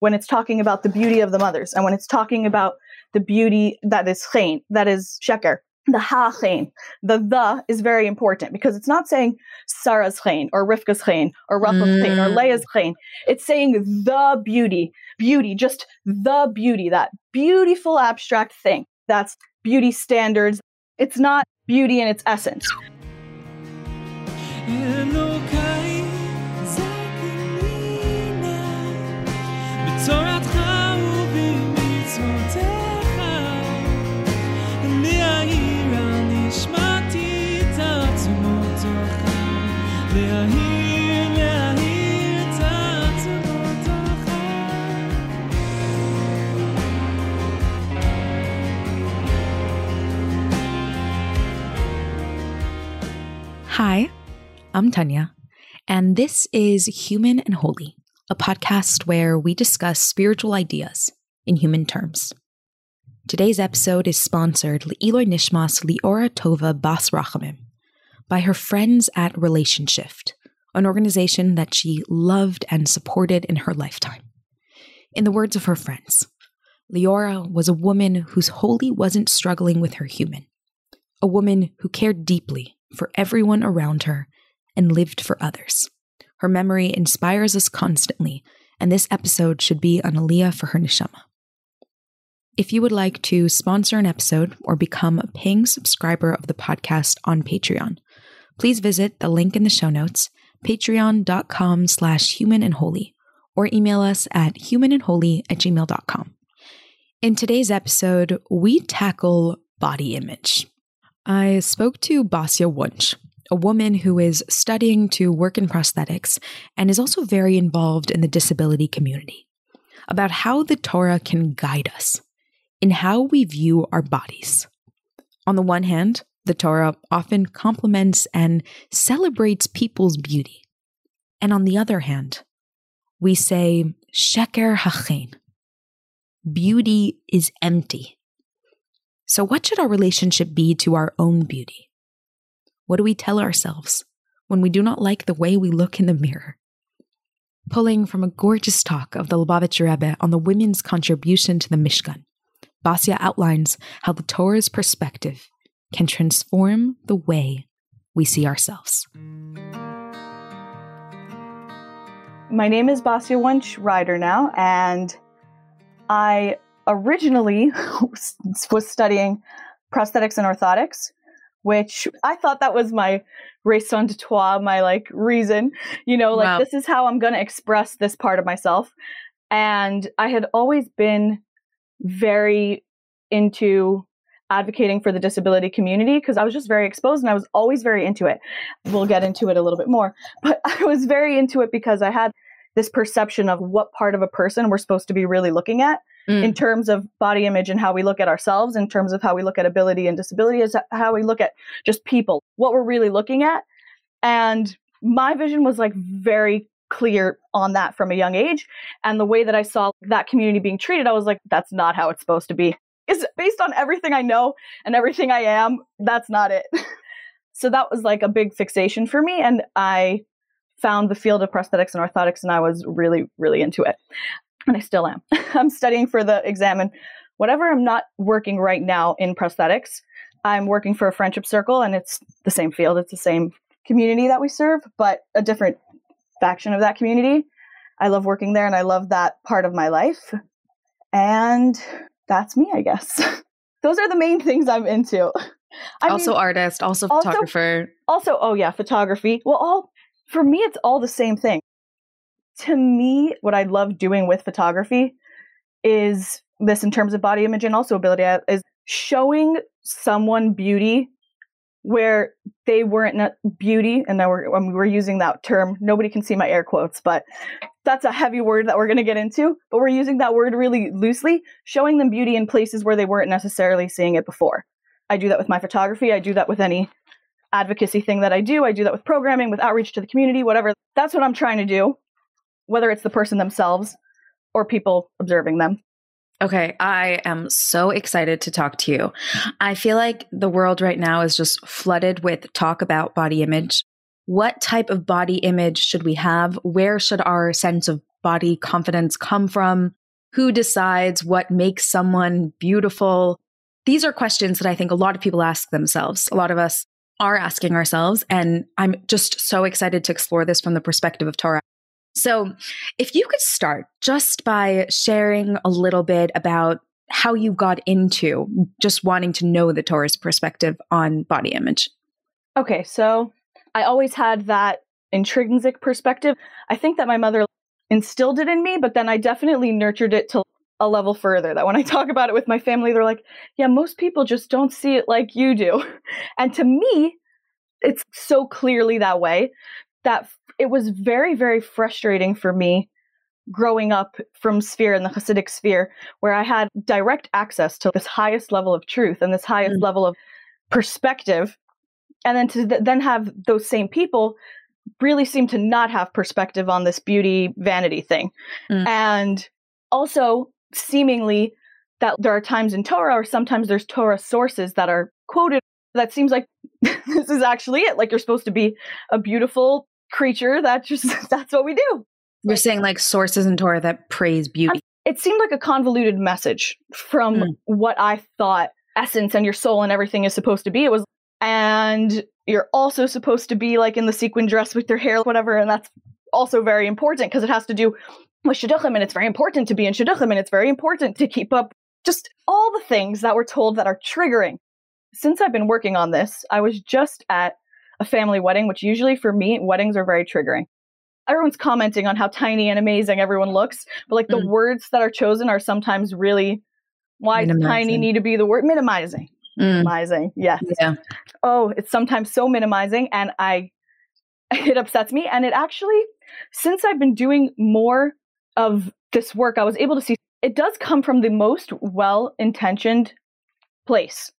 when it's talking about the beauty of the mothers and when it's talking about the beauty that is chen, that is sheker, the ha chen, the the is very important because it's not saying Sarah's chen or Rivka's chen or Rachel's mm. or Leah's chen. It's saying the beauty, beauty, just the beauty, that beautiful abstract thing. That's beauty standards. It's not beauty in its essence. Hi, I'm Tanya, and this is Human and Holy, a podcast where we discuss spiritual ideas in human terms. Today's episode is sponsored Eloi Nishmas Liora Tova Bas Rachamim by her friends at Relationshift, an organization that she loved and supported in her lifetime. In the words of her friends, Leora was a woman whose holy wasn't struggling with her human, a woman who cared deeply for everyone around her and lived for others. Her memory inspires us constantly, and this episode should be an aliyah for her neshama. If you would like to sponsor an episode or become a paying subscriber of the podcast on Patreon, please visit the link in the show notes, patreon.com slash human and holy, or email us at humanandholy at gmail.com. In today's episode, we tackle body image. I spoke to Basia Wunsch, a woman who is studying to work in prosthetics and is also very involved in the disability community, about how the Torah can guide us in how we view our bodies. On the one hand, the Torah often compliments and celebrates people's beauty. And on the other hand, we say, Sheker hachen. Beauty is empty. So, what should our relationship be to our own beauty? What do we tell ourselves when we do not like the way we look in the mirror? Pulling from a gorgeous talk of the Lubavitcher Rebbe on the women's contribution to the Mishkan, Basia outlines how the Torah's perspective can transform the way we see ourselves. My name is Basia Wunsch Ryder now, and I originally was studying prosthetics and orthotics, which I thought that was my raison d'etre, my like reason, you know, like wow. this is how I'm going to express this part of myself. And I had always been very into advocating for the disability community because I was just very exposed and I was always very into it. We'll get into it a little bit more, but I was very into it because I had this perception of what part of a person we're supposed to be really looking at mm. in terms of body image and how we look at ourselves, in terms of how we look at ability and disability, is how we look at just people, what we're really looking at. And my vision was like very clear on that from a young age. And the way that I saw that community being treated, I was like, that's not how it's supposed to be. Is based on everything I know and everything I am, that's not it. so that was like a big fixation for me. And I found the field of prosthetics and orthotics and I was really, really into it and I still am. I'm studying for the exam, and whatever I'm not working right now in prosthetics, I'm working for a friendship circle, and it's the same field, it's the same community that we serve, but a different faction of that community. I love working there, and I love that part of my life, and that's me, I guess. Those are the main things I'm into. I also mean, artist, also photographer. Also, also, oh yeah, photography. Well, all for me, it's all the same thing to me, what I love doing with photography is this in terms of body image and also ability uh, is showing someone beauty where they weren't beauty and now we're, when we're using that term. Nobody can see my air quotes but that's a heavy word that we're going to get into but we're using that word really loosely showing them beauty in places where they weren't necessarily seeing it before. I do that with my photography. I do that with any advocacy thing that i do. I do that with programming with outreach to the community whatever. That's what i'm trying to do whether it's the person themselves or people observing them. Okay, I am so excited to talk to you. I feel like the world right now is just flooded with talk about body image. What type of body image should we have? Where should our sense of body confidence come from? Who decides what makes someone beautiful? These are questions that I think a lot of people ask themselves. A lot of us are asking ourselves. And I'm just so excited to explore this from the perspective of Torah. So, if you could start just by sharing a little bit about how you got into just wanting to know the Torah's perspective on body image. Okay, so I always had that intrinsic perspective. I think that my mother instilled it in me, but then I definitely nurtured it to a level further. That when I talk about it with my family, they're like, yeah, most people just don't see it like you do. And to me, it's so clearly that way that it was very, very frustrating for me growing up from sphere in the Hasidic sphere, where I had direct access to this highest level of truth and this highest mm. level of perspective. And then to th- then have those same people really seem to not have perspective on this beauty vanity thing. Mm. And also seemingly that there are times in Torah or sometimes there's Torah sources that are quoted that seems like this is actually it like you're supposed to be a beautiful creature that just that's what we do. You're saying like sources in Torah that praise beauty. It seemed like a convoluted message from mm. what I thought essence and your soul and everything is supposed to be. It was and you're also supposed to be like in the sequin dress with your hair, whatever, and that's also very important because it has to do with shidduchim, and it's very important to be in shidduchim, and it's very important to keep up just all the things that we're told that are triggering. Since I've been working on this, I was just at a family wedding, which usually for me, weddings are very triggering. Everyone's commenting on how tiny and amazing everyone looks, but like the mm. words that are chosen are sometimes really why does tiny need to be the word minimizing. Mm. Minimizing, yes. Yeah. Oh, it's sometimes so minimizing, and I it upsets me. And it actually, since I've been doing more of this work, I was able to see it does come from the most well intentioned place.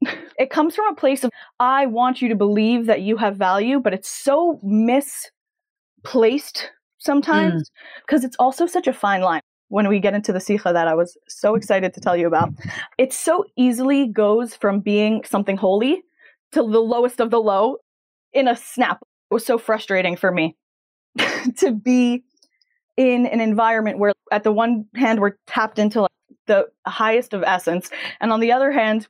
it comes from a place of, I want you to believe that you have value, but it's so misplaced sometimes because mm. it's also such a fine line when we get into the sikha that I was so excited to tell you about. It so easily goes from being something holy to the lowest of the low in a snap. It was so frustrating for me to be in an environment where at the one hand we're tapped into like the highest of essence and on the other hand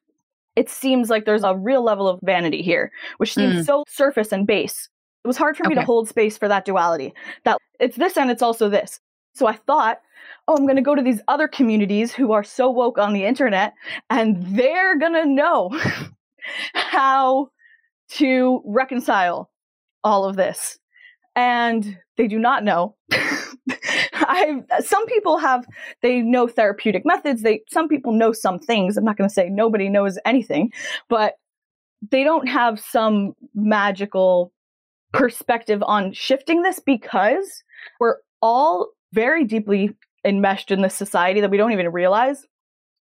it seems like there's a real level of vanity here which seems mm. so surface and base it was hard for me okay. to hold space for that duality that it's this and it's also this so i thought oh i'm going to go to these other communities who are so woke on the internet and they're going to know how to reconcile all of this and they do not know I some people have they know therapeutic methods. They some people know some things. I'm not going to say nobody knows anything, but they don't have some magical perspective on shifting this because we're all very deeply enmeshed in this society that we don't even realize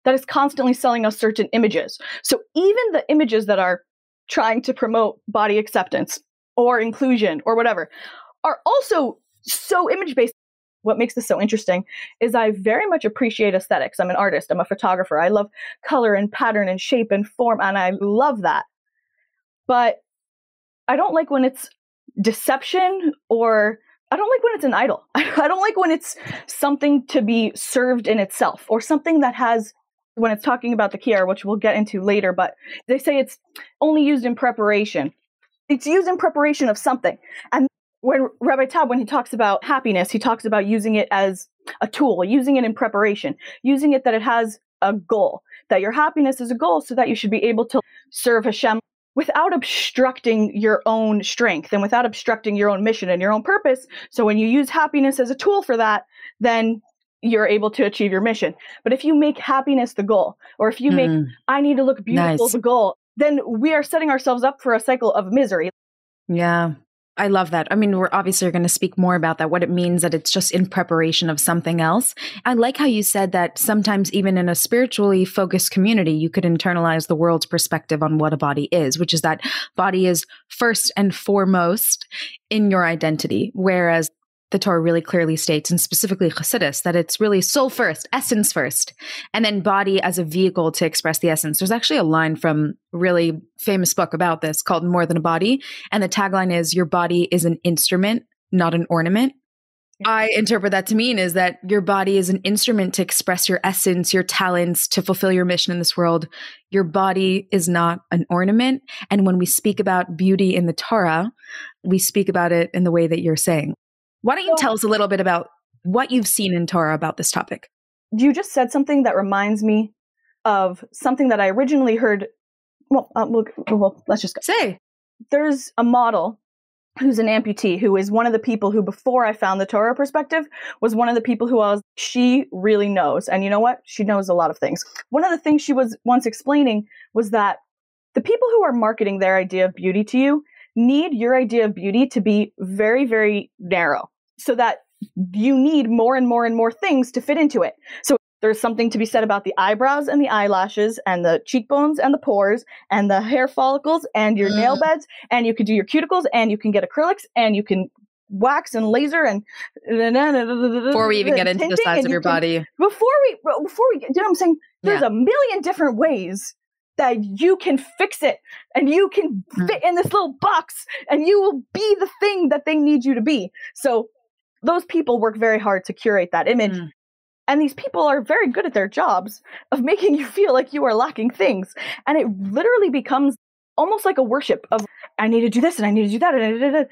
that is constantly selling us certain images. So even the images that are trying to promote body acceptance or inclusion or whatever are also so image based what makes this so interesting is I very much appreciate aesthetics. I'm an artist, I'm a photographer. I love color and pattern and shape and form, and I love that. But I don't like when it's deception or I don't like when it's an idol. I don't like when it's something to be served in itself or something that has when it's talking about the kier, which we'll get into later, but they say it's only used in preparation. It's used in preparation of something. And when Rabbi Taub, when he talks about happiness, he talks about using it as a tool, using it in preparation, using it that it has a goal, that your happiness is a goal so that you should be able to serve Hashem without obstructing your own strength and without obstructing your own mission and your own purpose. So when you use happiness as a tool for that, then you're able to achieve your mission. But if you make happiness the goal, or if you make mm. I need to look beautiful nice. the goal, then we are setting ourselves up for a cycle of misery. Yeah. I love that. I mean, we're obviously going to speak more about that, what it means that it's just in preparation of something else. I like how you said that sometimes, even in a spiritually focused community, you could internalize the world's perspective on what a body is, which is that body is first and foremost in your identity. Whereas the Torah really clearly states, and specifically Chassidus, that it's really soul first, essence first, and then body as a vehicle to express the essence. There's actually a line from a really famous book about this called More Than a Body, and the tagline is "Your body is an instrument, not an ornament." I interpret that to mean is that your body is an instrument to express your essence, your talents, to fulfill your mission in this world. Your body is not an ornament. And when we speak about beauty in the Torah, we speak about it in the way that you're saying. Why don't you tell us a little bit about what you've seen in Torah about this topic? You just said something that reminds me of something that I originally heard. Well, uh, we'll, well let's just go. Say. There's a model who's an amputee, who is one of the people who, before I found the Torah perspective, was one of the people who I was, she really knows. And you know what? She knows a lot of things. One of the things she was once explaining was that the people who are marketing their idea of beauty to you need your idea of beauty to be very, very narrow so that you need more and more and more things to fit into it. So there's something to be said about the eyebrows and the eyelashes and the cheekbones and the pores and the hair follicles and your mm. nail beds and you can do your cuticles and you can get acrylics and you can wax and laser and before we even get into the size of your can, body before we before we get you know what i'm saying there's yeah. a million different ways that you can fix it and you can mm. fit in this little box and you will be the thing that they need you to be so those people work very hard to curate that image mm. And these people are very good at their jobs of making you feel like you are lacking things. And it literally becomes almost like a worship of, I need to do this and I need to do that. And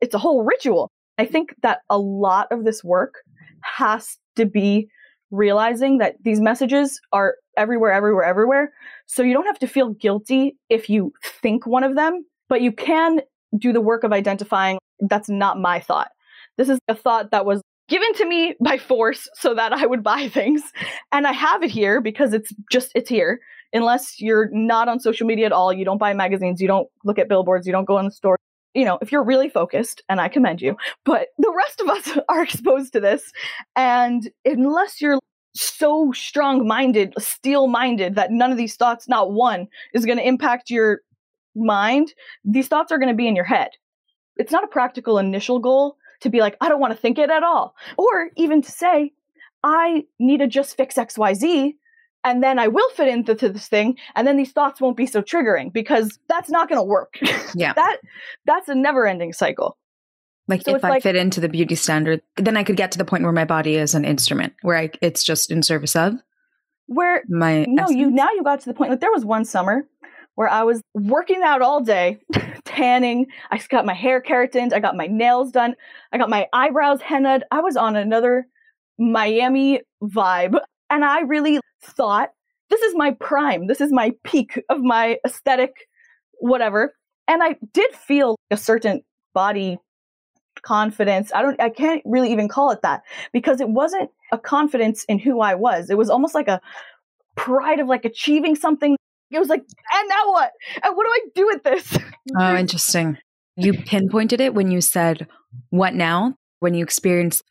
it's a whole ritual. I think that a lot of this work has to be realizing that these messages are everywhere, everywhere, everywhere. So you don't have to feel guilty if you think one of them, but you can do the work of identifying that's not my thought. This is a thought that was given to me by force so that I would buy things. And I have it here because it's just, it's here. Unless you're not on social media at all, you don't buy magazines, you don't look at billboards, you don't go in the store. You know, if you're really focused, and I commend you, but the rest of us are exposed to this. And unless you're so strong minded, steel minded, that none of these thoughts, not one, is going to impact your mind, these thoughts are going to be in your head. It's not a practical initial goal to be like, I don't want to think it at all. Or even to say, I need to just fix XYZ and then I will fit into this thing and then these thoughts won't be so triggering because that's not going to work. Yeah. that that's a never-ending cycle. Like so if I like, fit into the beauty standard, then I could get to the point where my body is an instrument, where I, it's just in service of where my no, essence. you now you got to the point like there was one summer where I was working out all day, tanning. I got my hair keratined. I got my nails done. I got my eyebrows hennaed. I was on another Miami vibe. And I really thought, this is my prime. This is my peak of my aesthetic, whatever. And I did feel a certain body confidence. I don't, I can't really even call it that because it wasn't a confidence in who I was. It was almost like a pride of like achieving something it was like, and now what? And what do I do with this? Oh, interesting. You pinpointed it when you said, what now? When you experienced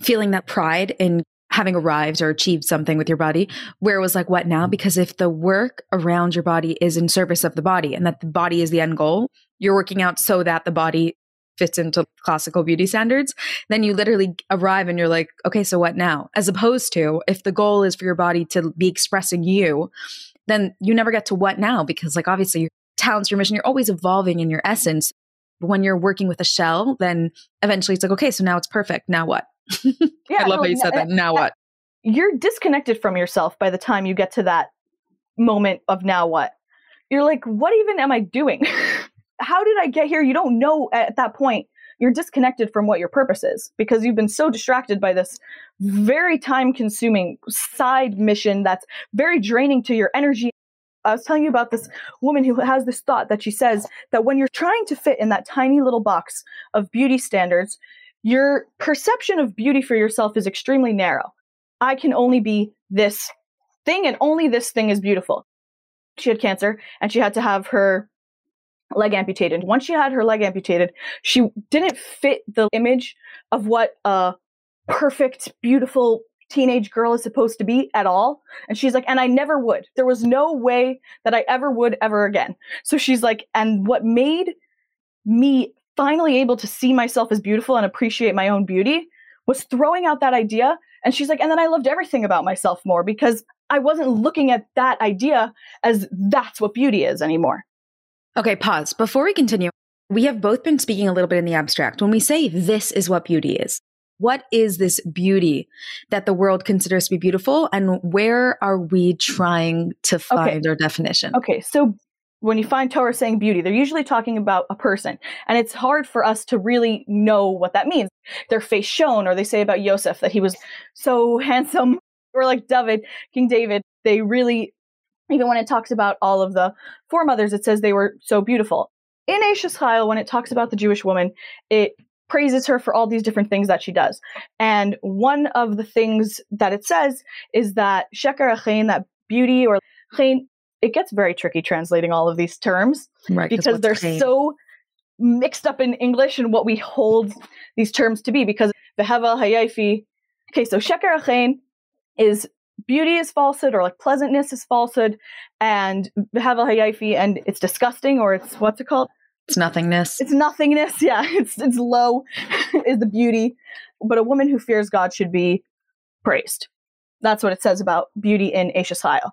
feeling that pride in having arrived or achieved something with your body, where it was like, what now? Because if the work around your body is in service of the body and that the body is the end goal, you're working out so that the body fits into classical beauty standards, then you literally arrive and you're like, okay, so what now? As opposed to if the goal is for your body to be expressing you then you never get to what now because like obviously your talents, your mission, you're always evolving in your essence. But when you're working with a shell, then eventually it's like, okay, so now it's perfect. Now what? Yeah, I love how you said that. Now what? You're disconnected from yourself by the time you get to that moment of now what? You're like, what even am I doing? how did I get here? You don't know at that point. You're disconnected from what your purpose is because you've been so distracted by this very time consuming side mission that's very draining to your energy. I was telling you about this woman who has this thought that she says that when you're trying to fit in that tiny little box of beauty standards, your perception of beauty for yourself is extremely narrow. I can only be this thing and only this thing is beautiful. She had cancer and she had to have her leg amputated. Once she had her leg amputated, she didn't fit the image of what a perfect, beautiful teenage girl is supposed to be at all. And she's like, and I never would. There was no way that I ever would ever again. So she's like, and what made me finally able to see myself as beautiful and appreciate my own beauty was throwing out that idea. And she's like, and then I loved everything about myself more because I wasn't looking at that idea as that's what beauty is anymore. Okay, pause. Before we continue, we have both been speaking a little bit in the abstract. When we say this is what beauty is, What is this beauty that the world considers to be beautiful? And where are we trying to find Okay. our definition? Okay, so when you find Torah saying beauty, they're usually talking about a person. And it's hard for us to really know what that means. Their face shone, or they say about Yosef that he was so handsome, or like David, King David. They really, even when it talks about all of the foremothers, it says they were so beautiful. In Eishes Chayil, when it talks about the Jewish woman, it praises her for all these different things that she does. And one of the things that it says is that Sheker Hachen, that beauty or Chen, it gets very tricky translating all of these terms Right. because they're pain? so mixed up in English and what we hold these terms to be. Because the Hevel Hayofi, okay, so Sheker Hachen is beauty is falsehood or like pleasantness is falsehood, and Hevel Hayofi, and it's disgusting or it's what's it called? it's nothingness. It's nothingness. Yeah, it's it's low is the beauty, but a woman who fears God should be praised. That's what it says about beauty in Eishes Chayil.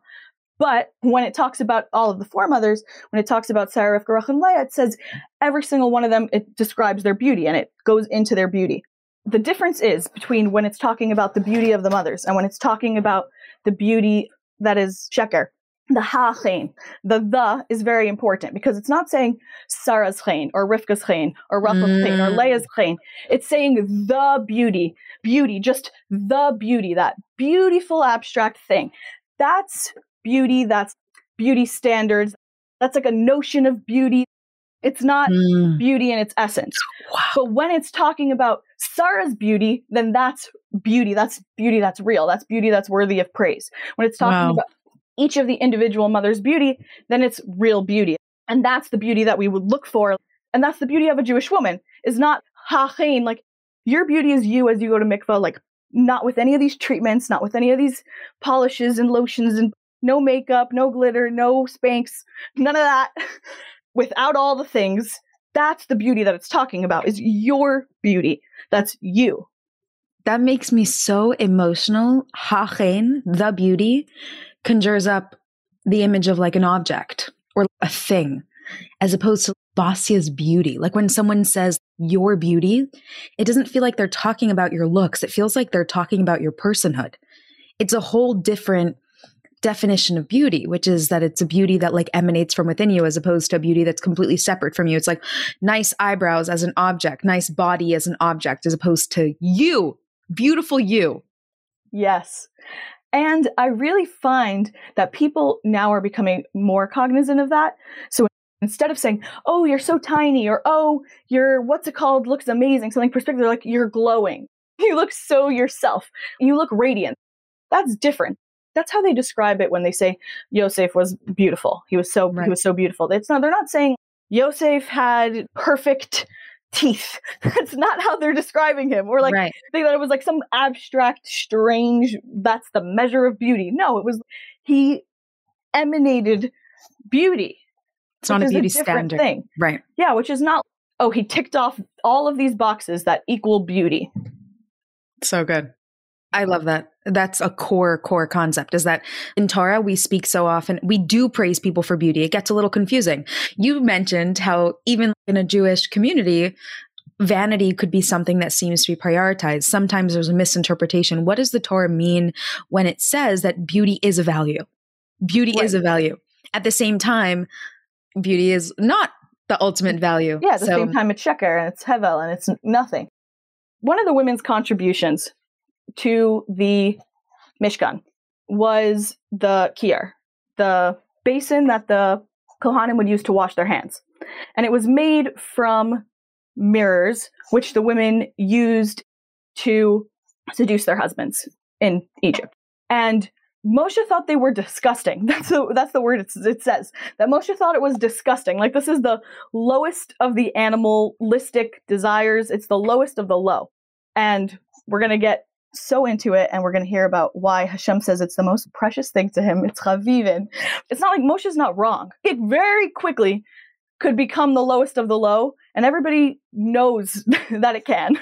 But when it talks about all of the foremothers, when it talks about Sarah, Rivka, and Leah, it says every single one of them, it describes their beauty and it goes into their beauty. The difference is between when it's talking about the beauty of the mothers and when it's talking about the beauty that is Sheker. The ha chen, the the is very important because it's not saying Sarah's chen or Rivka's chen or Rachel's chen or Mm. Leah's chen. It's saying the beauty, beauty, just the beauty, that beautiful abstract thing. That's beauty. That's beauty standards. That's like a notion of beauty. It's not Mm. beauty in its essence. Wow. But when it's talking about Sarah's beauty, then that's beauty. That's beauty that's real. That's beauty that's worthy of praise. When it's talking Wow. about each of the individual mother's beauty, then it's real beauty. And that's the beauty that we would look for. And that's the beauty of a Jewish woman, is not hachen, like your beauty is you as you go to mikvah, like not with any of these treatments, not with any of these polishes and lotions and no makeup, no glitter, no Spanx, none of that. Without all the things, that's the beauty that it's talking about, is your beauty. That's you. That makes me so emotional. Hachen, the beauty, conjures up the image of like an object or a thing, as opposed to Basia's beauty. Like when someone says your beauty, it doesn't feel like they're talking about your looks. It feels like they're talking about your personhood. It's a whole different definition of beauty, which is that it's a beauty that like emanates from within you as opposed to a beauty that's completely separate from you. It's like nice eyebrows as an object, nice body as an object, as opposed to you, beautiful you. Yes. And I really find that people now are becoming more cognizant of that. So instead of saying, oh, you're so tiny, or oh, your what's it called looks amazing, something perspective, they're like, you're glowing. You look so yourself. You look radiant. That's different. That's how they describe it when they say Yosef was beautiful. He was so Right. he was so beautiful. It's not they're not saying Yosef had perfect teeth. That's not how they're describing him. Or like right. they thought it was like some abstract, strange, that's the measure of beauty. No, it was, he emanated beauty. It's not a beauty different standard. thing. Right. Yeah, which is not, oh, he ticked off all of these boxes that equal beauty. So good. I love that. That's a core, core concept is that in Torah, we speak so often, we do praise people for beauty. It gets a little confusing. You mentioned how even in a Jewish community, vanity could be something that seems to be prioritized. Sometimes there's a misinterpretation. What does the Torah mean when it says that beauty is a value? Beauty is a value. At the same time, beauty is not the ultimate value. Yeah, at the So- same time, it's Sheker and it's Hevel and it's nothing. One of the women's contributions to the Mishkan was the kier, the basin that the Kohanim would use to wash their hands. And it was made from mirrors, which the women used to seduce their husbands in Egypt. And Moshe thought they were disgusting. That's the, that's the word it says. That Moshe thought it was disgusting. Like this is the lowest of the animalistic desires. It's the lowest of the low. And we're going to get so into it and we're going to hear about why Hashem says it's the most precious thing to him. It's chavivin. It's not like Moshe's not wrong. It very quickly could become the lowest of the low and everybody knows that it can.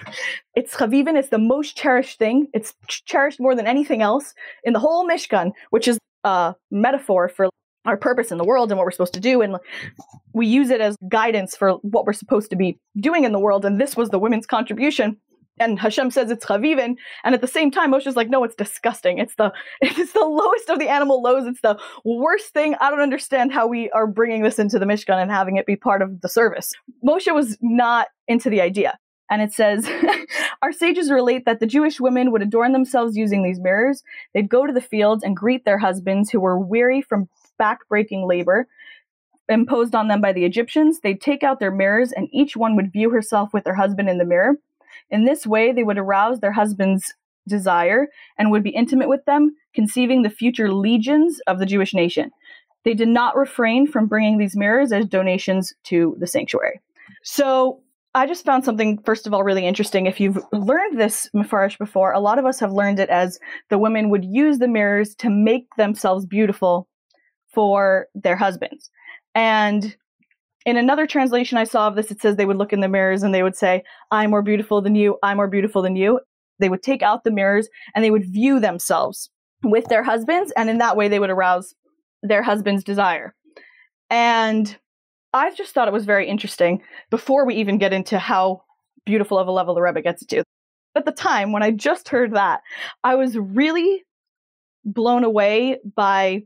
It's chavivin. It's the most cherished thing. It's cherished more than anything else in the whole Mishkan, which is a metaphor for our purpose in the world and what we're supposed to do. And we use it as guidance for what we're supposed to be doing in the world. And this was the women's contribution. And Hashem says it's chavivin, and at the same time, Moshe's like, no, it's disgusting. It's the it's the lowest of the animal lows. It's the worst thing. I don't understand how we are bringing this into the Mishkan and having it be part of the service. Moshe was not into the idea. And it says, Our sages relate that the Jewish women would adorn themselves using these mirrors. They'd go to the fields and greet their husbands who were weary from back-breaking labor imposed on them by the Egyptians. They'd take out their mirrors and each one would view herself with her husband in the mirror. In this way, they would arouse their husband's desire and would be intimate with them, conceiving the future legions of the Jewish nation. They did not refrain from bringing these mirrors as donations to the sanctuary. So I just found something, first of all, really interesting. If you've learned this Mefarish before, a lot of us have learned it as the women would use the mirrors to make themselves beautiful for their husbands. And in another translation I saw of this, it says they would look in the mirrors and they would say, I'm more beautiful than you, I'm more beautiful than you. They would take out the mirrors and they would view themselves with their husbands, and in that way they would arouse their husband's desire. And I just thought it was very interesting before we even get into how beautiful of a level the Rebbe gets to. At the time, when I just heard that, I was really blown away by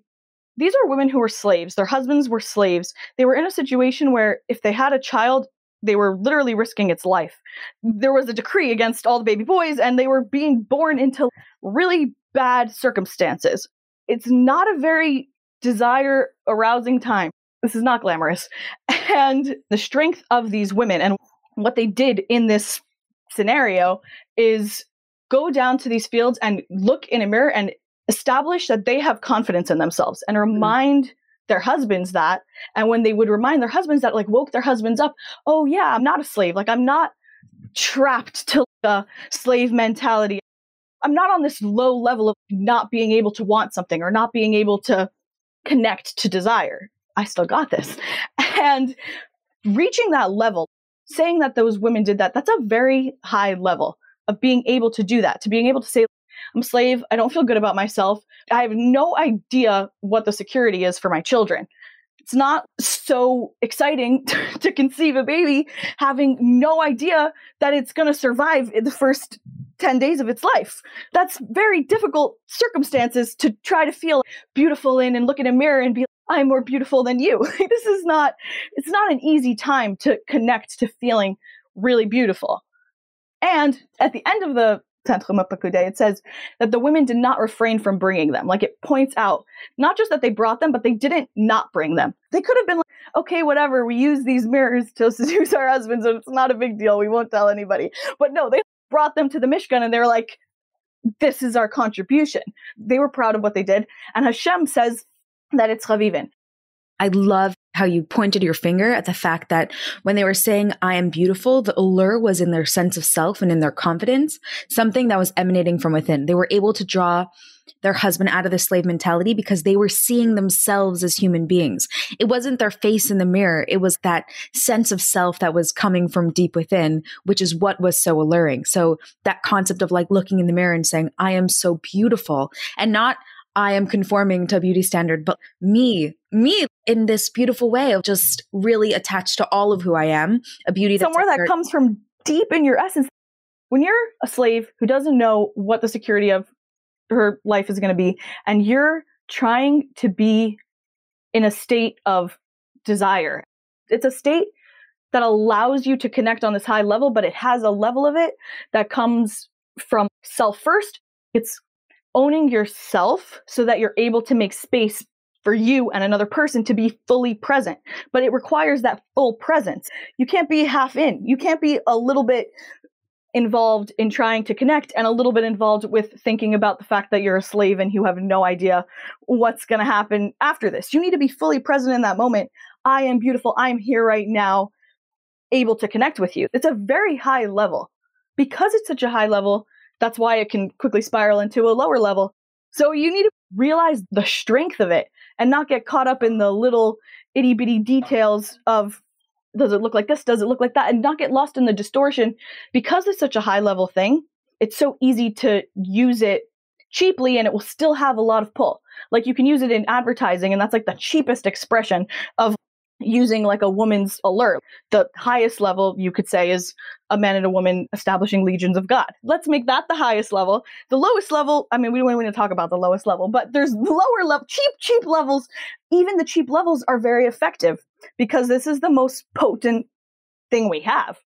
these are women who were slaves. Their husbands were slaves. They were in a situation where if they had a child, they were literally risking its life. There was a decree against all the baby boys, and they were being born into really bad circumstances. It's not a very desire arousing time. This is not glamorous. And the strength of these women and what they did in this scenario is go down to these fields and look in a mirror and establish that they have confidence in themselves and mm-hmm. remind mm. their husbands that. And when they would remind their husbands that, like, woke their husbands up, oh, yeah, I'm not a slave. Like, I'm not trapped to the slave mentality. I'm not on this low level of not being able to want something or not being able to connect to desire. I still got this. And reaching that level, saying that those women did that, that's a very high level of being able to do that, to being able to say, I'm a slave. I don't feel good about myself. I have no idea what the security is for my children. It's not so exciting to conceive a baby having no idea that it's going to survive in the first 10 days of its life. That's very difficult circumstances to try to feel beautiful in and look in a mirror and be I'm more beautiful than you. this is not it's not an easy time to connect to feeling really beautiful. And at the end of the It says that the women did not refrain from bringing them. Like it points out not just that they brought them, but they didn't not bring them. They could have been like, okay, whatever, we use these mirrors to seduce our husbands, and it's not a big deal. We won't tell anybody. But no, they brought them to the Mishkan and they're like, this is our contribution. They were proud of what they did. And Hashem says that it's Chavivin. I love how you pointed your finger at the fact that when they were saying, I am beautiful, the allure was in their sense of self and in their confidence, something that was emanating from within. They were able to draw their husband out of the slave mentality because they were seeing themselves as human beings. It wasn't their face in the mirror. It was that sense of self that was coming from deep within, which is what was so alluring. So that concept of like looking in the mirror and saying, I am so beautiful and not, I am conforming to a beauty standard, but me, me in this beautiful way of just really attached to all of who I am, a beauty somewhere that comes from deep in your essence. When you're a slave who doesn't know what the security of her life is going to be, and you're trying to be in a state of desire, it's a state that allows you to connect on this high level, but it has a level of it that comes from self first. It's owning yourself so that you're able to make space for you and another person to be fully present. But it requires that full presence. You can't be half in. You can't be a little bit involved in trying to connect and a little bit involved with thinking about the fact that you're a slave and you have no idea what's going to happen after this. You need to be fully present in that moment. I am beautiful. I am here right now, able to connect with you. It's a very high level. Because it's such a high level, that's why it can quickly spiral into a lower level. So you need to realize the strength of it and not get caught up in the little itty bitty details of does it look like this? Does it look like that? And not get lost in the distortion because it's such a high level thing. It's so easy to use it cheaply and it will still have a lot of pull. Like you can use it in advertising, and that's like the cheapest expression of using like a woman's alert. The highest level you could say is a man and a woman establishing legions of God. Let's make that the highest level. The lowest level, I mean, we don't want to talk about the lowest level, but there's lower level, cheap, cheap levels. Even the cheap levels are very effective because this is the most potent thing we have.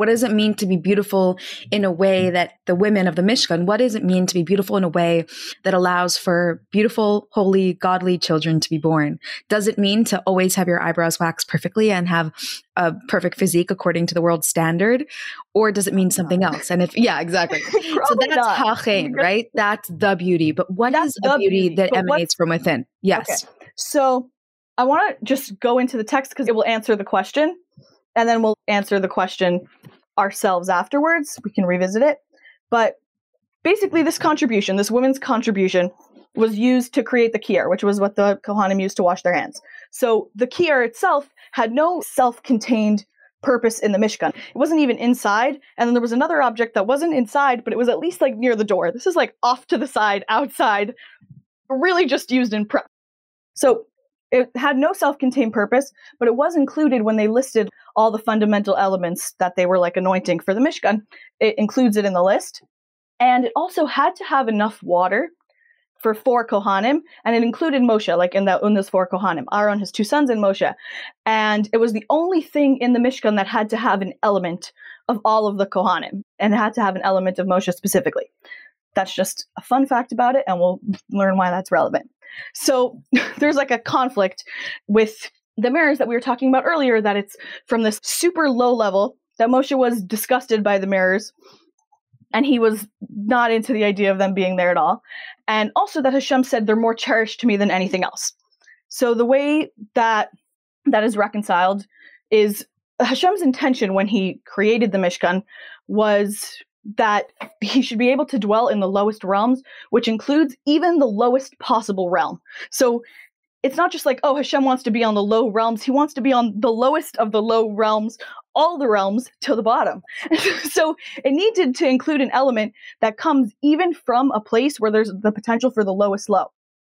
What does it mean to be beautiful in a way that the women of the Mishkan, what does it mean to be beautiful in a way that allows for beautiful, holy, godly children to be born? Does it mean to always have your eyebrows waxed perfectly and have a perfect physique according to the world standard? Or does it mean something else? And if, yeah, exactly. so that's hachen, right? That's the beauty. But what that's is a beauty, beauty that emanates from within? Yes. Okay. So I want to just go into the text because it will answer the question and then we'll answer the question ourselves afterwards. We can revisit it. But basically, this contribution, this woman's contribution, was used to create the kier, which was what the Kohanim used to wash their hands. So the kier itself had no self contained purpose in the Mishkan. It wasn't even inside. And then there was another object that wasn't inside, but it was at least like near the door. This is like off to the side, outside, really just used in prep. So it had no self-contained purpose, but it was included when they listed all the fundamental elements that they were like anointing for the Mishkan. It includes it in the list. And it also had to have enough water for four Kohanim, and it included Moshe, like in the those four Kohanim, Aaron, his two sons, and Moshe. And it was the only thing in the Mishkan that had to have an element of all of the Kohanim, and it had to have an element of Moshe specifically. That's just a fun fact about it, and we'll learn why that's relevant. So there's like a conflict with the mirrors that we were talking about earlier, that it's from this super low level that Moshe was disgusted by the mirrors and he was not into the idea of them being there at all. And also that Hashem said they're more cherished to me than anything else. So the way that that is reconciled is Hashem's intention when he created the Mishkan was that he should be able to dwell in the lowest realms, which includes even the lowest possible realm. So it's not just like, oh, Hashem wants to be on the low realms. He wants to be on the lowest of the low realms, all the realms to the bottom. so it needed to include an element that comes even from a place where there's the potential for the lowest low.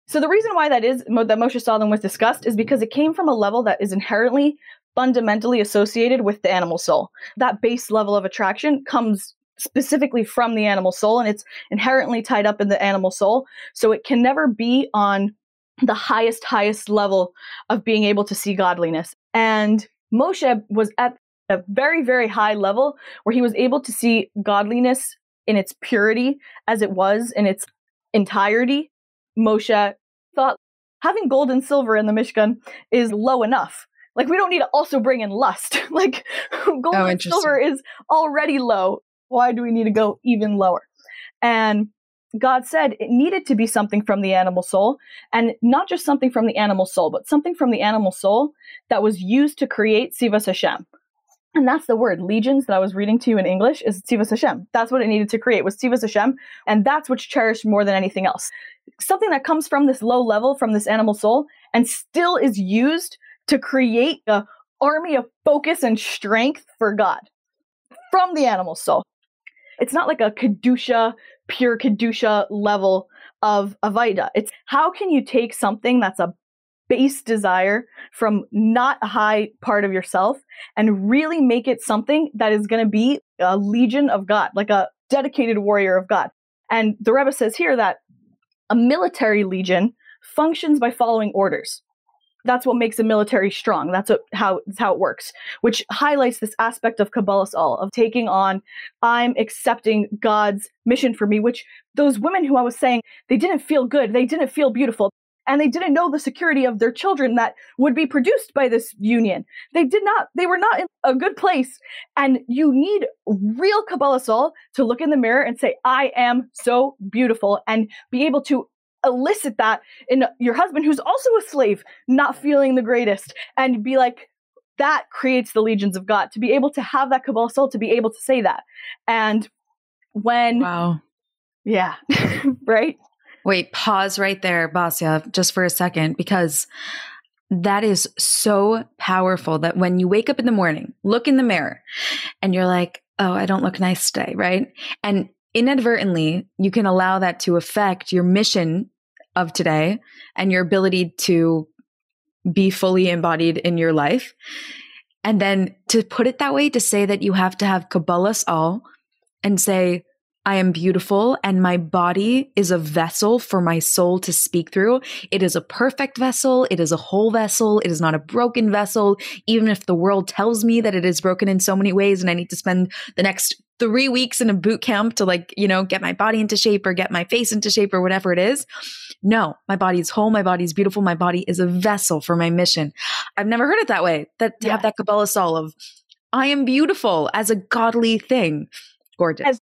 So the reason why that is that Moshe them was discussed is because it came from a level that is inherently fundamentally associated with the animal soul. That base level of attraction comes specifically from the animal soul and it's inherently tied up in the animal soul. So it can never be on the highest, highest level of being able to see godliness. And Moshe was at a very, very high level where he was able to see godliness in its purity as it was in its entirety. Moshe thought having gold and silver in the Mishkan is low enough. Like we don't need to also bring in lust. like gold oh, and silver is already low. Why do we need to go even lower? And God said it needed to be something from the animal soul, and not just something from the animal soul, but something from the animal soul that was used to create Tzivos Hashem. And that's the word legions that I was reading to you in English is Tzivos Hashem. That's what it needed to create was Tzivos Hashem, and that's what's cherished more than anything else. Something that comes from this low level, from this animal soul, and still is used to create a army of focus and strength for God from the animal soul it's not like a kedusha, pure kedusha level of avaida. It's how can you take something that's a base desire from not a high part of yourself and really make it something that is going to be a legion of God, like a dedicated warrior of God. And the Rebbe says here that a military legion functions by following orders that's what makes a military strong. That's what, how how it works, which highlights this aspect of Kabbalas ol of taking on. I'm accepting God's mission for me. Which those women who I was saying they didn't feel good, they didn't feel beautiful, and they didn't know the security of their children that would be produced by this union. They did not. They were not in a good place, and you need real Kabbalas ol to look in the mirror and say, "I am so beautiful," and be able to elicit that in your husband who's also a slave not feeling the greatest and be like that creates the legions of god. To be able to have that kabbalas ol to be able to say that. And when wow. Yeah. Right? Wait pause right there basia just for a second because that is so powerful that when you wake up in the morning look in the mirror and you're like oh i don't look nice today right? And inadvertently you can allow that to affect your mission of today and your ability to be fully embodied in your life. And then to put it that way, to say that you have to have Kabbalas ol and say, I am beautiful and my body is a vessel for my soul to speak through. It is a perfect vessel. It is a whole vessel. It is not a broken vessel. Even if the world tells me that it is broken in so many ways and I need to spend the next three weeks in a boot camp to like, you know, get my body into shape or get my face into shape or whatever it is. No, my body is whole. My body is beautiful. My body is a vessel for my mission. I've never heard it that way. That to yeah. have that Kabbalas ol of I am beautiful as a godly thing. Gorgeous. As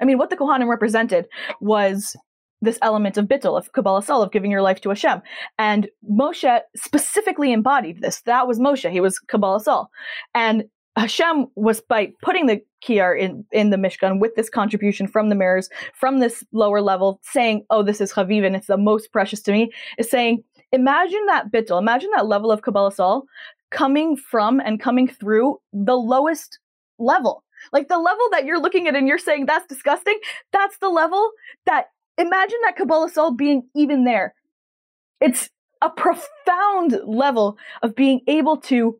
I mean, what the Kohanim represented was this element of bittul, of Kabbalas Ol, of giving your life to Hashem. And Moshe specifically embodied this. That was Moshe. He was Kabbalas Ol. And Hashem was by putting the kier in, in the Mishkan with this contribution from the mirrors, from this lower level, saying, oh, this is Chaviv and it's the most precious to me, is saying, imagine that bittul, imagine that level of Kabbalas Ol coming from and coming through the lowest level like the level that you're looking at and you're saying that's disgusting, that's the level that imagine that Kabbalas Ol being even there. It's a profound level of being able to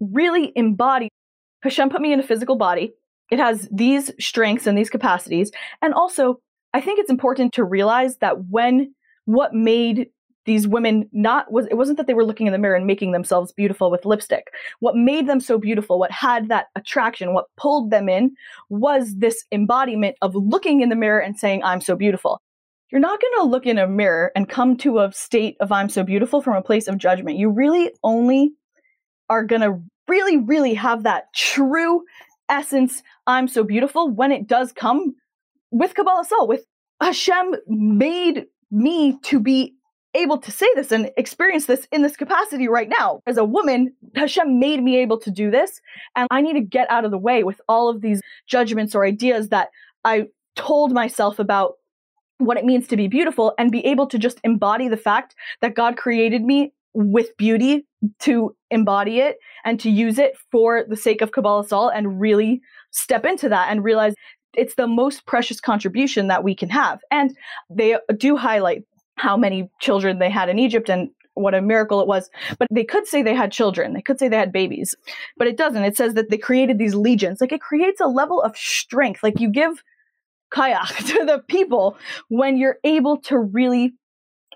really embody. Hashem put me in a physical body. It has these strengths and these capacities. And also, I think it's important to realize that when what made these women not was it wasn't that they were looking in the mirror and making themselves beautiful with lipstick what made them so beautiful what had that attraction what pulled them in was this embodiment of looking in the mirror and saying i'm so beautiful you're not going to look in a mirror and come to a state of i'm so beautiful from a place of judgment you really only are going to really really have that true essence i'm so beautiful when it does come with Kabbalas ol with hashem made me to be able to say this and experience this in this capacity right now. As a woman, Hashem made me able to do this, and I need to get out of the way with all of these judgments or ideas that I told myself about what it means to be beautiful and be able to just embody the fact that God created me with beauty to embody it and to use it for the sake of Kabbalas Ol and really step into that and realize it's the most precious contribution that we can have. And they do highlight how many children they had in Egypt and what a miracle it was. But they could say they had children. They could say they had babies. But it doesn't. It says that they created these legions. Like it creates a level of strength. Like you give kayak to the people when you're able to really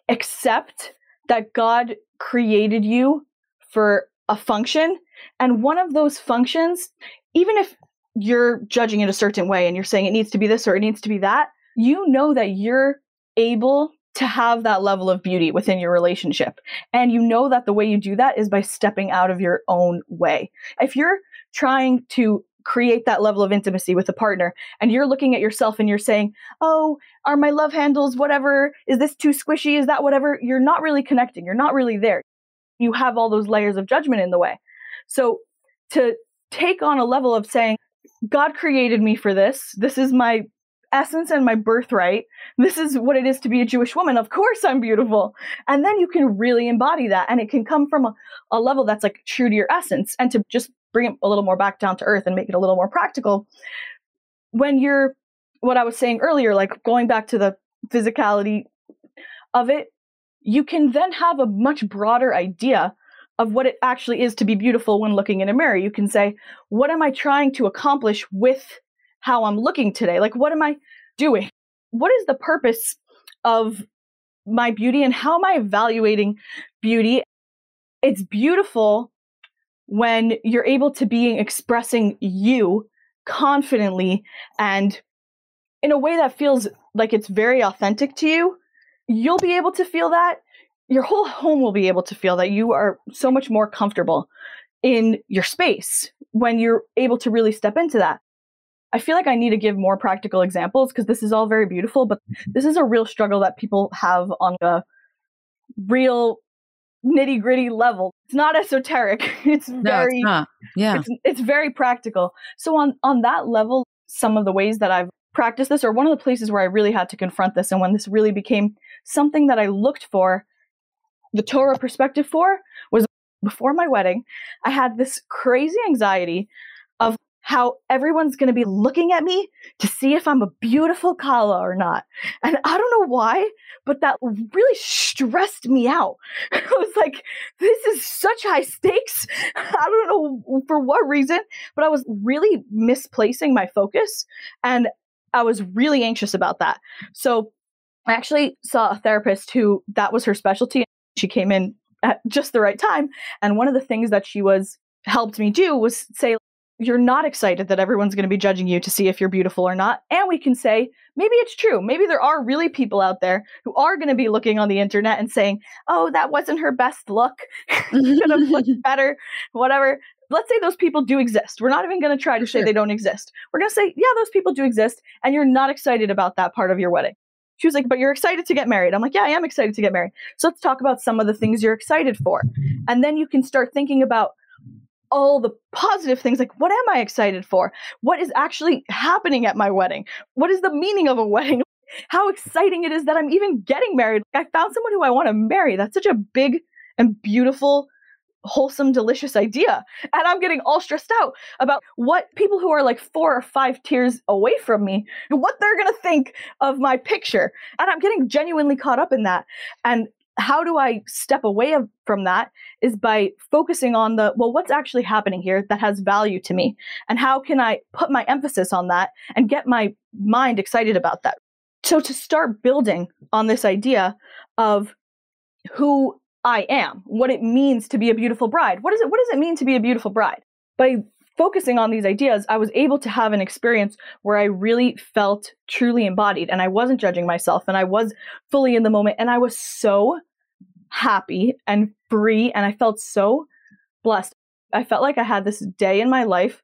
accept that God created you for a function. And one of those functions, even if you're judging it a certain way and you're saying it needs to be this or it needs to be that, you know that you're able to have that level of beauty within your relationship. And you know that the way you do that is by stepping out of your own way. If you're trying to create that level of intimacy with a partner and you're looking at yourself and you're saying, Oh, are my love handles whatever? Is this too squishy? Is that whatever? You're not really connecting. You're not really there. You have all those layers of judgment in the way. So to take on a level of saying, God created me for this. This is my essence and my birthright. This is what it is to be a Jewish woman. Of course I'm beautiful. And then you can really embody that. And it can come from a, a level that's like true to your essence. And to just bring it a little more back down to earth and make it a little more practical. When you're, what I was saying earlier, like going back to the physicality of it, you can then have a much broader idea of what it actually is to be beautiful when looking in a mirror. You can say, what am I trying to accomplish with how I'm looking today. Like, what am I doing? What is the purpose of my beauty and how am I evaluating beauty? It's beautiful when you're able to be expressing you confidently and in a way that feels like it's very authentic to you. You'll be able to feel that. Your whole home will be able to feel that you are so much more comfortable in your space when you're able to really step into that. I feel like I need to give more practical examples because this is all very beautiful, but mm-hmm. this is a real struggle that people have on a real nitty gritty level. It's not esoteric. It's no, very, it's yeah, it's, it's very practical. So on on that level, some of the ways that I've practiced this, or one of the places where I really had to confront this, and when this really became something that I looked for, the Torah perspective for, was before my wedding. I had this crazy anxiety how everyone's going to be looking at me to see if I'm a beautiful Kala or not. And I don't know why, but that really stressed me out. I was like, this is such high stakes. I don't know for what reason, but I was really misplacing my focus and I was really anxious about that. So I actually saw a therapist who that was her specialty. She came in at just the right time. And one of the things that she was helped me do was say, you're not excited that everyone's going to be judging you to see if you're beautiful or not. And we can say, maybe it's true. Maybe there are really people out there who are going to be looking on the internet and saying, oh, that wasn't her best look. Could have looked better, whatever. Let's say those people do exist. We're not even going to try to sure. say they don't exist. We're going to say, yeah, those people do exist. And you're not excited about that part of your wedding. She was like, but you're excited to get married. I'm like, yeah, I am excited to get married. So let's talk about some of the things you're excited for. And then you can start thinking about all the positive things like what am i excited for? What is actually happening at my wedding? What is the meaning of a wedding? How exciting it is that i'm even getting married. I found someone who i want to marry. That's such a big and beautiful wholesome delicious idea. And i'm getting all stressed out about what people who are like four or five tiers away from me what they're going to think of my picture. And i'm getting genuinely caught up in that. And how do I step away from that is by focusing on the, well, what's actually happening here that has value to me? And how can I put my emphasis on that and get my mind excited about that? So to start building on this idea of who I am, what it means to be a beautiful bride. What is it? What does it mean to be a beautiful bride? By focusing on these ideas, I was able to have an experience where I really felt truly embodied and I wasn't judging myself and I was fully in the moment and I was so happy and free and I felt so blessed. I felt like I had this day in my life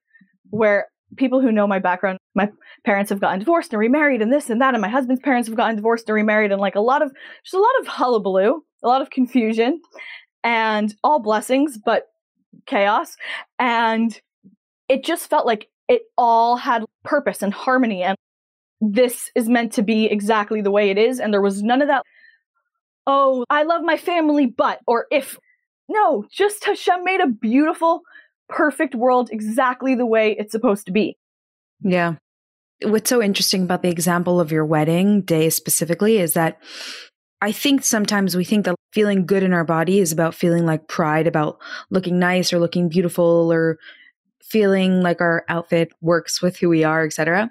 where people who know my background, my parents have gotten divorced and remarried and this and that, and my husband's parents have gotten divorced and remarried, and like a lot of, just a lot of hullabaloo, a lot of confusion, and all blessings, but chaos. And it just felt like it all had purpose and harmony and this is meant to be exactly the way it is and there was none of that oh i love my family but or if no just hashem made a beautiful perfect world exactly the way it's supposed to be. Yeah. What's so interesting about the example of your wedding day specifically is that I think sometimes we think that feeling good in our body is about feeling like pride about looking nice or looking beautiful or feeling like our outfit works with who we are, etc.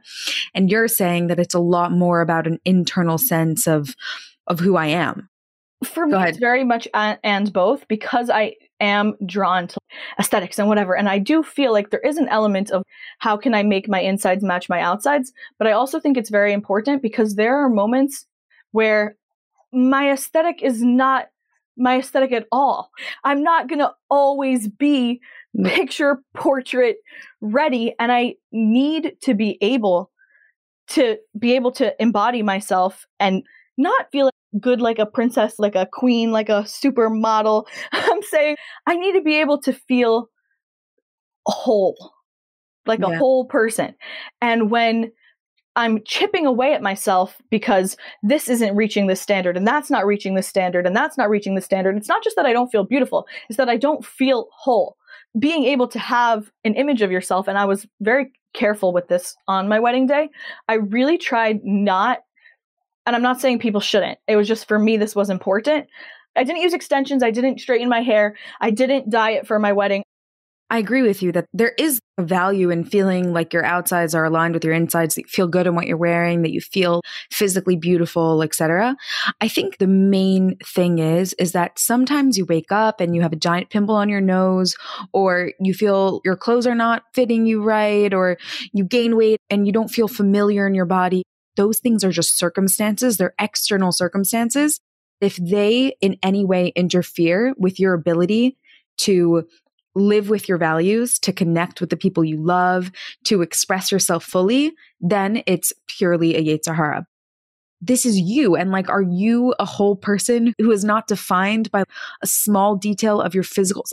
And you're saying that it's a lot more about an internal sense of of who I am. For Go me, ahead. it's very much uh, and both because I am drawn to aesthetics and whatever. And I do feel like there is an element of how can I make my insides match my outsides. But I also think it's very important because there are moments where my aesthetic is not my aesthetic at all. I'm not going to always be picture portrait ready and I need to be able to be able to embody myself and not feel good like a princess, like a queen, like a supermodel. I'm saying I need to be able to feel whole, like yeah. a whole person. And when I'm chipping away at myself because this isn't reaching the standard and that's not reaching the standard and that's not reaching the standard. It's not just that I don't feel beautiful, it's that I don't feel whole. Being able to have an image of yourself, and I was very careful with this on my wedding day, I really tried not, and I'm not saying people shouldn't, it was just for me, this was important. I didn't use extensions. I didn't straighten my hair. I didn't dye it for my wedding. I agree with you that there is a value in feeling like your outsides are aligned with your insides, that you feel good in what you're wearing, that you feel physically beautiful, etc. I think the main thing is is that sometimes you wake up and you have a giant pimple on your nose or you feel your clothes are not fitting you right or you gain weight and you don't feel familiar in your body. Those things are just circumstances, they're external circumstances. If they in any way interfere with your ability to live with your values, to connect with the people you love, to express yourself fully, then it's purely a Yetzer Hara. This is you. And like, are you a whole person who is not defined by a small detail of your physical?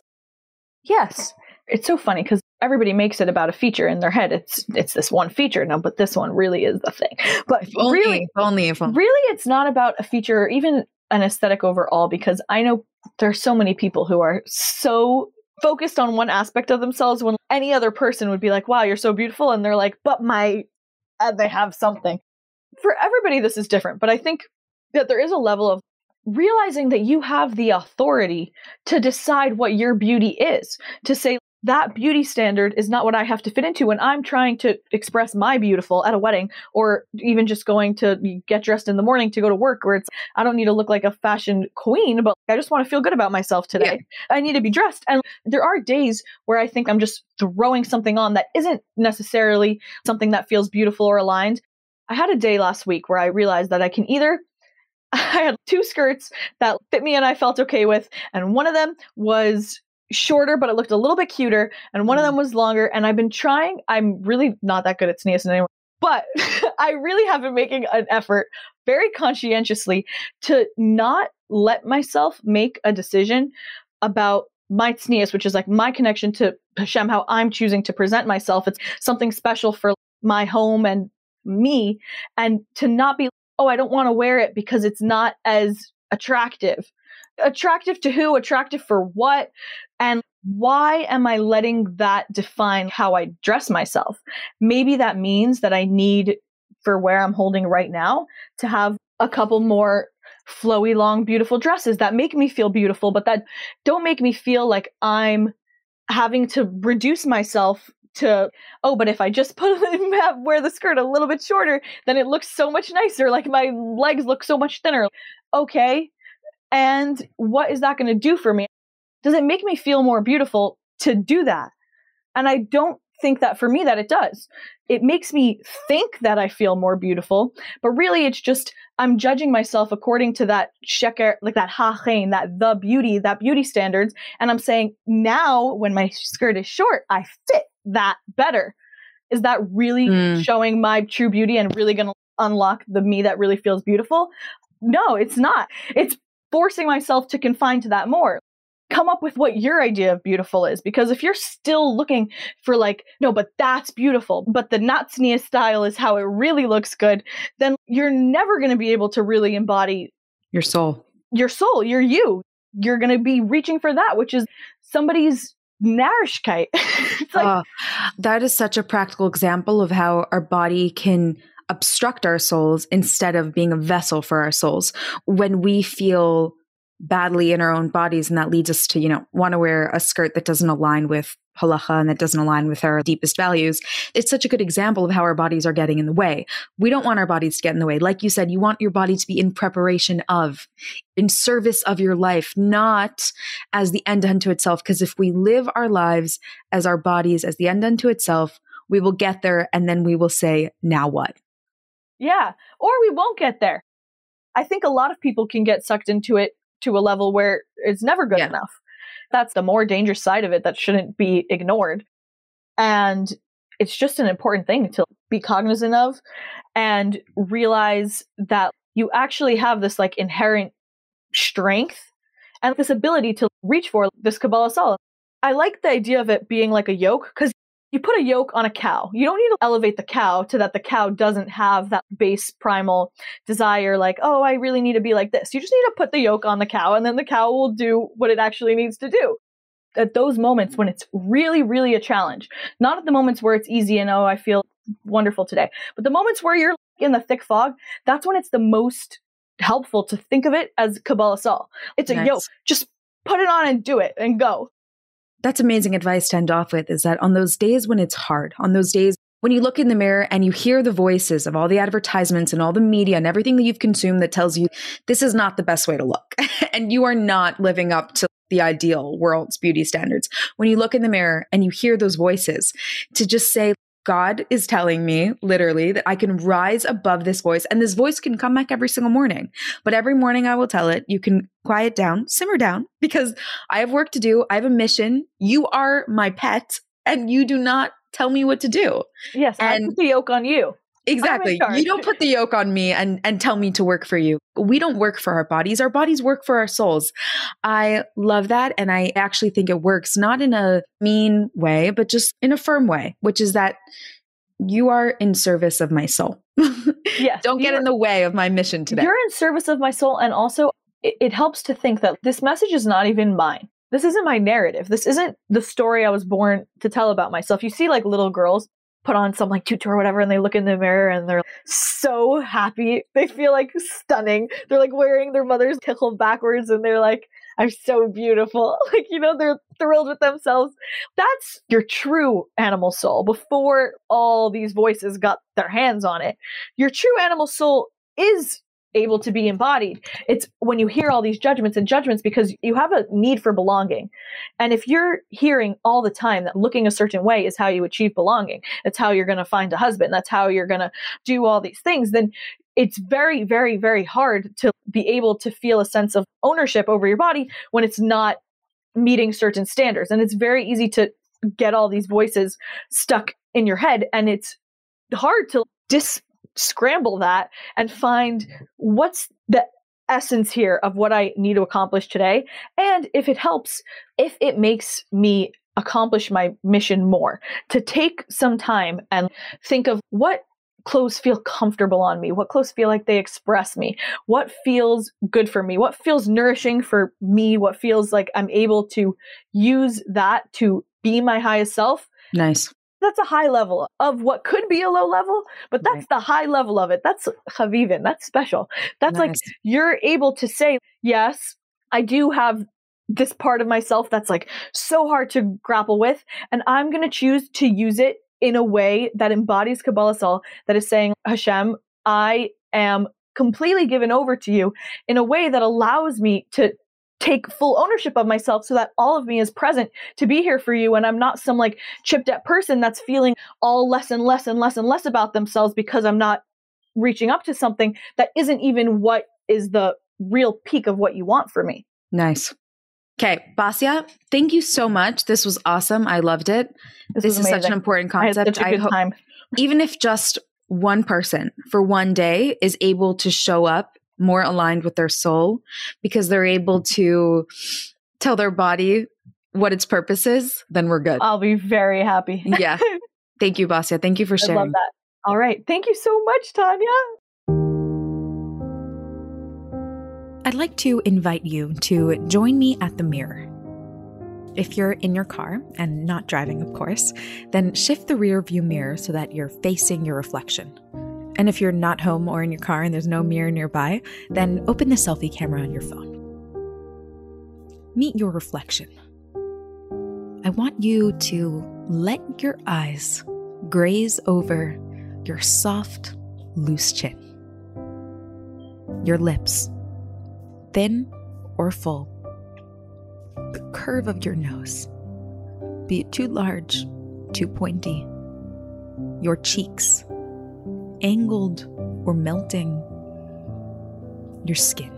Yes. It's so funny because everybody makes it about a feature in their head. It's it's this one feature now, but this one really is the thing. But if only, really, if only, if only. really, it's not about a feature or even an aesthetic overall. Because I know there's so many people who are so focused on one aspect of themselves when any other person would be like, wow, you're so beautiful. And they're like, but my, and they have something. For everybody, this is different. But I think that there is a level of realizing that you have the authority to decide what your beauty is, to say, that beauty standard is not what I have to fit into when I'm trying to express my beautiful at a wedding or even just going to get dressed in the morning to go to work where it's I don't need to look like a fashion queen but I just want to feel good about myself today. Yeah. I need to be dressed and there are days where I think I'm just throwing something on that isn't necessarily something that feels beautiful or aligned. I had a day last week where I realized that I can either I had two skirts that fit me and I felt okay with and one of them was shorter, but it looked a little bit cuter. And one of mm. them was longer. And I've been trying, I'm really not that good at sneezing anymore, but I really have been making an effort very conscientiously to not let myself make a decision about my tznius, which is like my connection to Hashem, how I'm choosing to present myself. It's something special for my home and me. And to not be, oh, I don't want to wear it because it's not as attractive attractive to who, attractive for what, and why am I letting that define how I dress myself? Maybe that means that I need, for where I'm holding right now, to have a couple more flowy, long, beautiful dresses that make me feel beautiful, but that don't make me feel like I'm having to reduce myself to oh but if i just put wear the skirt a little bit shorter then it looks so much nicer like my legs look so much thinner okay and what is that going to do for me? Does it make me feel more beautiful to do that? And I don't think that for me that it does. It makes me think that I feel more beautiful, but really it's just I'm judging myself according to that sheker, like that hachen, that the beauty, that beauty standards. And I'm saying now when my skirt is short, I fit that better. Is that really mm. showing my true beauty and really going to unlock the me that really feels beautiful? No, it's not. It's forcing myself to confine to that more. Come up with what your idea of beautiful is because if you're still looking for like no but that's beautiful but the natsnia style is how it really looks good then you're never going to be able to really embody your soul. your soul you're you. You're going to be reaching for that which is somebody's narishkeit like, uh, that is such a practical example of how our body can obstruct our souls instead of being a vessel for our souls. When we feel badly in our own bodies and that leads us to you know want to wear a skirt that doesn't align with halacha and that doesn't align with our deepest values it's such a good example of how our bodies are getting in the way. We don't want our bodies to get in the way. Like you said you want your body to be in preparation of in service of your life not as the end unto itself. Because if we live our lives as our bodies as the end unto itself we will get there and then we will say now what yeah. Or we won't get there. I think a lot of people can get sucked into it to a level where it's never good yeah. enough. That's the more dangerous side of it that shouldn't be ignored. And it's just an important thing to be cognizant of and realize that you actually have this like inherent strength and this ability to reach for this Kabbalas ol. I like the idea of it being like a yoke because you put a yoke on a cow. You don't need to elevate the cow to that the cow doesn't have that base primal desire, like, oh, I really need to be like this. You just need to put the yoke on the cow, and then the cow will do what it actually needs to do. At those moments when it's really, really a challenge, not at the moments where it's easy and, oh, I feel wonderful today, but the moments where you're in the thick fog, that's when it's the most helpful to think of it as Kabbalas ol. It's a nice. yoke. Just put it on and do it and go that's amazing advice to end off with is that on those days when it's hard, on those days when you look in the mirror and you hear the voices of all the advertisements and all the media and everything that you've consumed that tells you this is not the best way to look and you are not living up to the ideal world's beauty standards. When you look in the mirror and you hear those voices, to just say, God is telling me literally that I can rise above this voice and this voice can come back every single morning. But every morning I will tell it, you can quiet down, simmer down because I have work to do. I have a mission. You are my pet and you do not tell me what to do. Yes, and I put the yoke on you. Exactly. You don't put the yoke on me and, and tell me to work for you. We don't work for our bodies. Our bodies work for our souls. I love that. And I actually think it works not in a mean way, but just in a firm way, which is that you are in service of my soul. yes. don't get in the way of my mission today. You're in service of my soul. And also, it, it helps to think that this message is not even mine this isn't my narrative. This isn't the story I was born to tell about myself. You see like little girls put on some like tutu or whatever and they look in the mirror and they're so happy. They feel like stunning. They're like wearing their mother's tichel backwards and they're like, I'm so beautiful. Like, you know, they're thrilled with themselves. That's your true animal soul before all these voices got their hands on it. Your true animal soul is able to be embodied. It's when you hear all these judgments and judgments because you have a need for belonging. And if you're hearing all the time that looking a certain way is how you achieve belonging, it's how you're going to find a husband, that's how you're going to do all these things, then it's very, very, very hard to be able to feel a sense of ownership over your body when it's not meeting certain standards. And it's very easy to get all these voices stuck in your head. And it's hard to dis scramble that and find what's the essence here of what I need to accomplish today. And if it helps, if it makes me accomplish my mission more, to take some time and think of what clothes feel comfortable on me, what clothes feel like they express me, what feels good for me, what feels nourishing for me, what feels like I'm able to use that to be my highest self. Nice that's a high level of what could be a low level, but that's right. the high level of it. That's chavivin. That's special. That's nice. like you're able to say, yes, I do have this part of myself that's like so hard to grapple with, and I'm going to choose to use it in a way that embodies Kabbalas ol, that is saying, Hashem, I am completely given over to you in a way that allows me to take full ownership of myself so that all of me is present to be here for you and I'm not some like chipped at person that's feeling all less and less and less and less about themselves because I'm not reaching up to something that isn't even what is the real peak of what you want for me. Nice. Okay, Basia, thank you so much. This was awesome. I loved it. This, this is such an important concept. I, I hope even if just one person for one day is able to show up more aligned with their soul because they're able to tell their body what its purpose is, then we're good. I'll be very happy. yeah. Thank you, Basia. Thank you for sharing. I love that. All right. Thank you so much, Tanya. I'd like to invite you to join me at the mirror. If you're in your car and not driving, of course, then shift the rear view mirror so that you're facing your reflection. And if you're not home or in your car and there's no mirror nearby, then open the selfie camera on your phone. Meet your reflection. I want you to let your eyes graze over your soft, loose chin, your lips, thin or full, the curve of your nose, be it too large, too pointy, your cheeks angled or melting, your skin,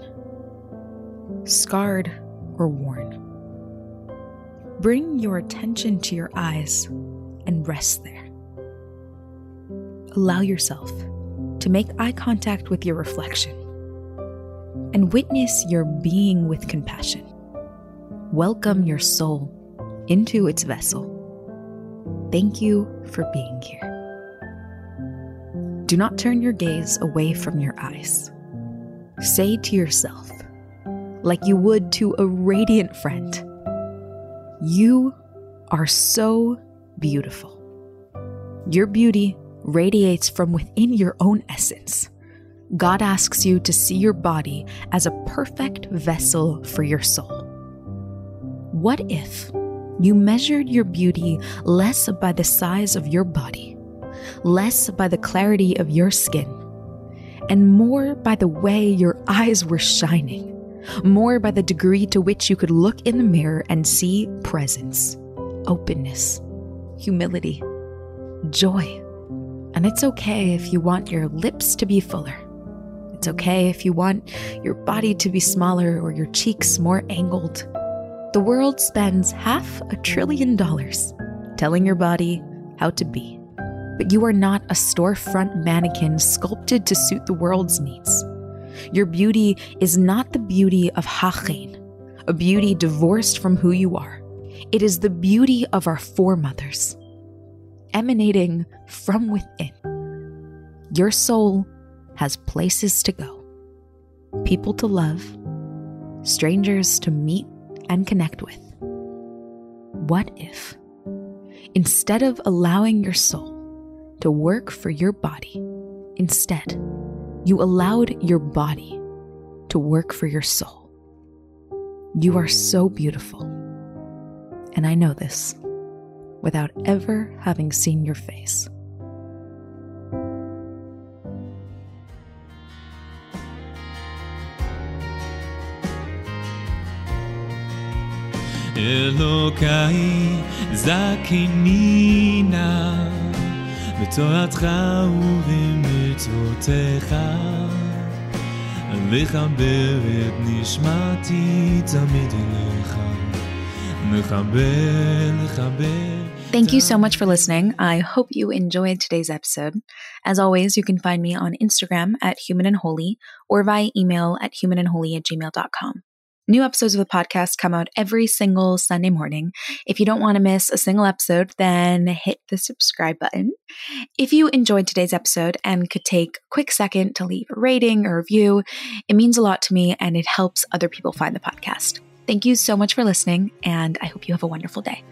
scarred or worn. Bring your attention to your eyes and rest there. Allow yourself to make eye contact with your reflection and witness your being with compassion. Welcome your soul into its vessel. Thank you for being here. Do not turn your gaze away from your eyes. Say to yourself, like you would to a radiant friend, You are so beautiful. Your beauty radiates from within your own essence. God asks you to see your body as a perfect vessel for your soul. What if you measured your beauty less by the size of your body less by the clarity of your skin, and more by the way your eyes were shining, more by the degree to which you could look in the mirror and see presence, openness, humility, joy. And it's okay if you want your lips to be fuller. It's okay if you want your body to be smaller or your cheeks more angled. The world spends half a trillion dollars telling your body how to be but you are not a storefront mannequin sculpted to suit the world's needs. Your beauty is not the beauty of Hachen, a beauty divorced from who you are. It is the beauty of our foremothers, emanating from within. Your soul has places to go, people to love, strangers to meet and connect with. What if, instead of allowing your soul to work for your body. Instead, you allowed your body to work for your soul. You are so beautiful. And I know this without ever having seen your face. Elokai Zakinina בתורתך ובמצוותיך לחבר את נשמתי תמיד אליך מחבר לחבר Thank you so much for listening. I hope you enjoyed today's episode. As always, you can find me on Instagram at human and holy or via email at humanandholy at gmail.com. New episodes of the podcast come out every single Sunday morning. If you don't want to miss a single episode, then hit the subscribe button. If you enjoyed today's episode and could take a quick second to leave a rating or review, it means a lot to me and it helps other people find the podcast. Thank you so much for listening, and I hope you have a wonderful day.